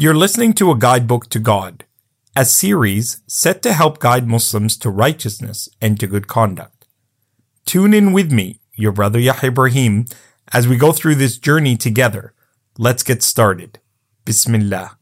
You're listening to a guidebook to God, a series set to help guide Muslims to righteousness and to good conduct. Tune in with me, your brother Yahya Ibrahim, as we go through this journey together. Let's get started. Bismillah.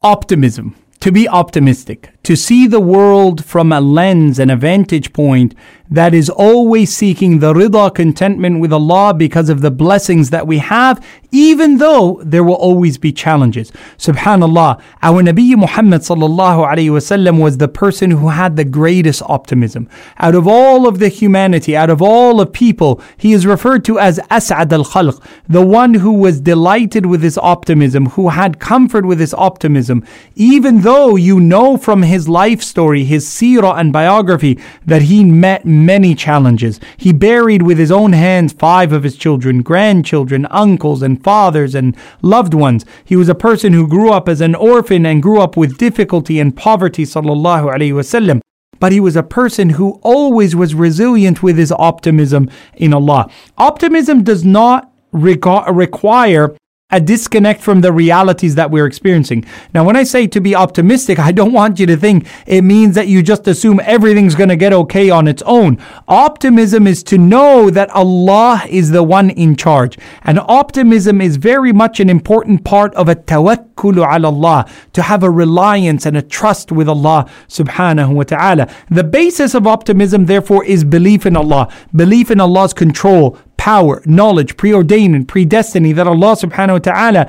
Optimism. To be optimistic. To see the world from a lens and a vantage point that is always seeking the rida contentment with Allah because of the blessings that we have, even though there will always be challenges. Subhanallah, our Nabi Muhammad sallallahu alayhi wasallam was the person who had the greatest optimism. Out of all of the humanity, out of all of people, he is referred to as As'ad al-Khalq, the one who was delighted with his optimism, who had comfort with his optimism, even though you know from his life story, his seerah and biography, that he met many challenges. He buried with his own hands five of his children, grandchildren, uncles, and fathers, and loved ones. He was a person who grew up as an orphan and grew up with difficulty and poverty, sallallahu alaihi wasallam but he was a person who always was resilient with his optimism in Allah. Optimism does not require a disconnect from the realities that we're experiencing. Now, when I say to be optimistic, I don't want you to think it means that you just assume everything's going to get okay on its own. Optimism is to know that Allah is the one in charge. And optimism is very much an important part of a tawakkul ala Allah, to have a reliance and a trust with Allah subhanahu wa ta'ala. The basis of optimism, therefore, is belief in Allah, belief in Allah's control, power, knowledge, preordained and predestiny that Allah subhanahu wa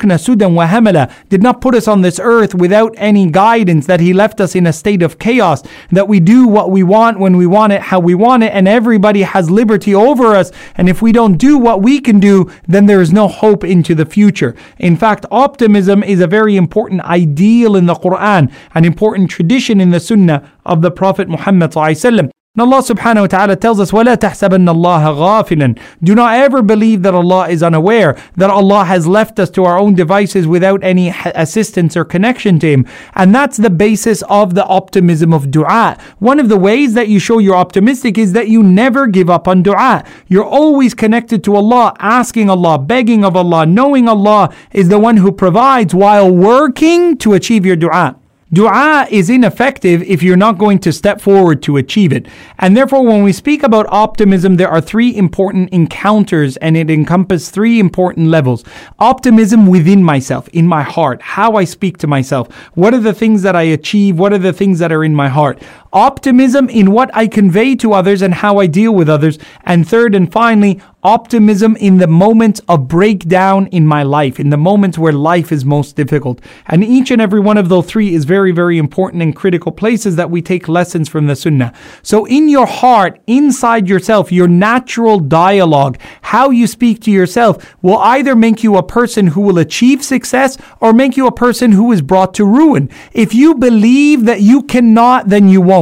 ta'ala sudan wa hamala did not put us on this earth without any guidance, that He left us in a state of chaos, that we do what we want when we want it, how we want it, and everybody has liberty over us. And if we don't do what we can do, then there is no hope into the future. In fact, optimism is a very important ideal in the Quran, an important tradition in the Sunnah of the Prophet Muhammad and Allah subhanahu wa ta'ala tells us, وَلَا تَحْسَبَنَّ اللَّهَ غَافِلًا Do not ever believe that Allah is unaware, that Allah has left us to our own devices without any assistance or connection to Him. And that's the basis of the optimism of dua. One of the ways that you show you're optimistic is that you never give up on dua. You're always connected to Allah, asking Allah, begging of Allah, knowing Allah is the one who provides while working to achieve your dua. Dua is ineffective if you're not going to step forward to achieve it. And therefore, when we speak about optimism, there are three important encounters and it encompasses three important levels. Optimism within myself, in my heart, how I speak to myself. What are the things that I achieve? What are the things that are in my heart? Optimism in what I convey to others and how I deal with others. And third and finally, optimism in the moments of breakdown in my life, in the moments where life is most difficult. And each and every one of those three is very, very important and critical places that we take lessons from the Sunnah. So in your heart, inside yourself, your natural dialogue, how you speak to yourself will either make you a person who will achieve success or make you a person who is brought to ruin. If you believe that you cannot, then you won't.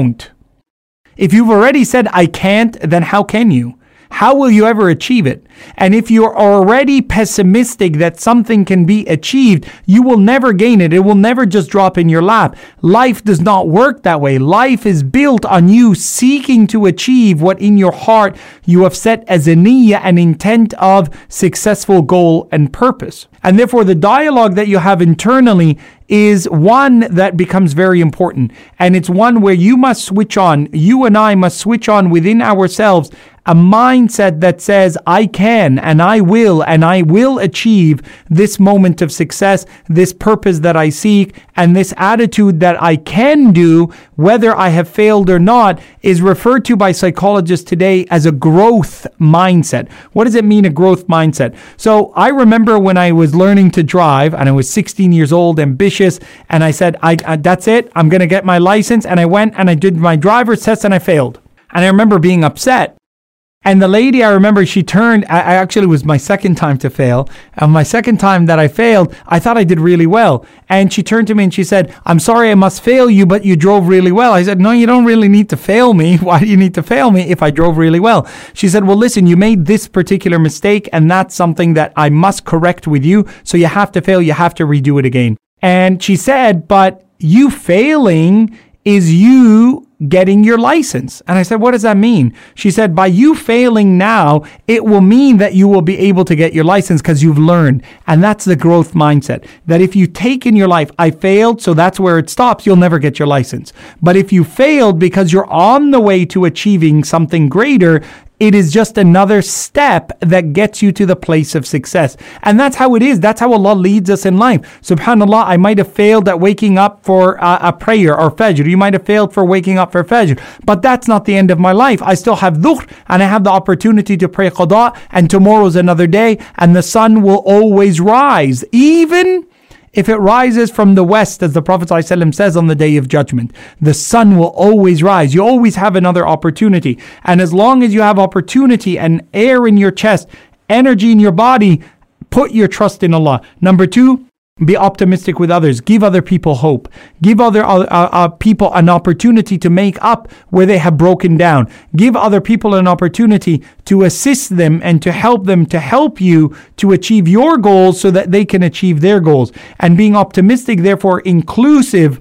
If you've already said, I can't, then how can you? How will you ever achieve it? And if you're already pessimistic that something can be achieved, you will never gain it. It will never just drop in your lap. Life does not work that way. Life is built on you seeking to achieve what in your heart you have set as a niyyah, an intent of successful goal and purpose. And therefore, the dialogue that you have internally is one that becomes very important. And it's one where you must switch on, you and I must switch on within ourselves a mindset that says, I can and I will and I will achieve this moment of success, this purpose that I seek, and this attitude that I can do, whether I have failed or not, is referred to by psychologists today as a growth mindset. What does it mean, a growth mindset? So I remember when I was learning to drive and I was 16 years old, ambitious, and I said, I, I that's it, I'm going to get my license. And I went and I did my driver's test and I failed. And I remember being upset and the lady, I remember she turned, I, I actually was my second time to fail. And my second time that I failed, I thought I did really well. And she turned to me and she said, I'm sorry I must fail you, but you drove really well. I said, No, you don't really need to fail me. Why do you need to fail me if I drove really well? She said, Well, listen, you made this particular mistake, and that's something that I must correct with you. So you have to fail, you have to redo it again. And she said, But you failing is you getting your license. And I said, What does that mean? She said, By you failing now, it will mean that you will be able to get your license because you've learned. And that's the growth mindset. That if you take in your life, I failed, so that's where it stops, you'll never get your license. But if you failed because you're on the way to achieving something greater, it is just another step that gets you to the place of success. And that's how it is. That's how Allah leads us in life. Subhanallah, I might have failed at waking up for a, a prayer or Fajr. You might have failed for waking up for Fajr. But that's not the end of my life. I still have Dhuhr and I have the opportunity to pray Qada and tomorrow's another day and the sun will always rise. Even if it rises from the west, as the Prophet ﷺ says on the day of judgment, the sun will always rise. You always have another opportunity. And as long as you have opportunity and air in your chest, energy in your body, put your trust in Allah. Number two, be optimistic with others. Give other people hope. Give other uh, uh, people an opportunity to make up where they have broken down. Give other people an opportunity to assist them and to help them to help you to achieve your goals so that they can achieve their goals. And being optimistic, therefore, inclusive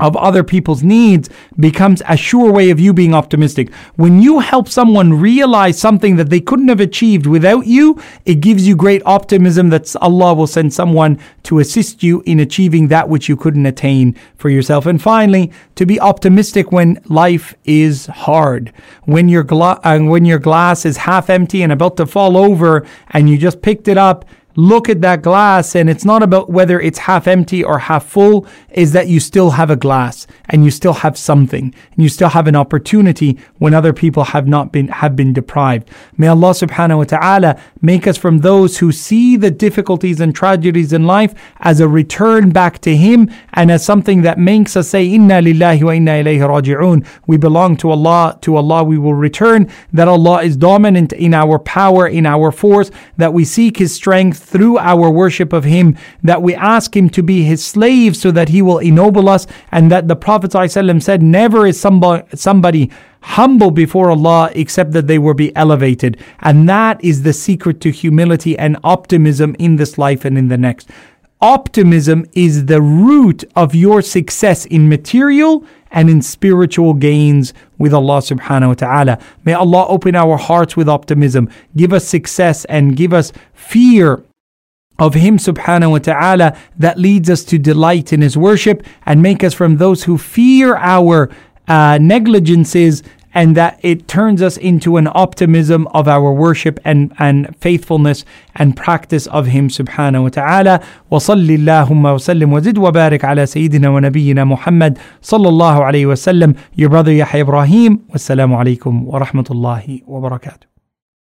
of other people's needs becomes a sure way of you being optimistic. When you help someone realize something that they couldn't have achieved without you, it gives you great optimism that Allah will send someone to assist you in achieving that which you couldn't attain for yourself. And finally, to be optimistic when life is hard. When your, gla- uh, when your glass is half empty and about to fall over and you just picked it up look at that glass and it's not about whether it's half empty or half full is that you still have a glass and you still have something and you still have an opportunity when other people have not been have been deprived. May allah subhanahu wa ta'ala make us from those who see the difficulties and tragedies in life as a return back to him and as something that makes us say inna lillahi wa inna ilayhi raji'un we belong to allah to allah we will return that allah is dominant in our power in our force that we seek his strength through our worship of Him, that we ask Him to be His slave so that He will ennoble us, and that the Prophet ﷺ said, Never is somebody, somebody humble before Allah except that they will be elevated. And that is the secret to humility and optimism in this life and in the next. Optimism is the root of your success in material and in spiritual gains with Allah subhanahu wa ta'ala. May Allah open our hearts with optimism, give us success and give us fear of Him subhanahu wa ta'ala that leads us to delight in His worship and make us from those who fear our uh, negligences and that it turns us into an optimism of our worship and, and faithfulness and practice of Him subhanahu wa ta'ala. وصل اللهم وسلم وزد وبارك على سيدنا ونبينا محمد صلى الله عليه وسلم. Your brother Yahya Ibrahim. Wassalamu alaikum wa rahmatullahi wa barakatuh.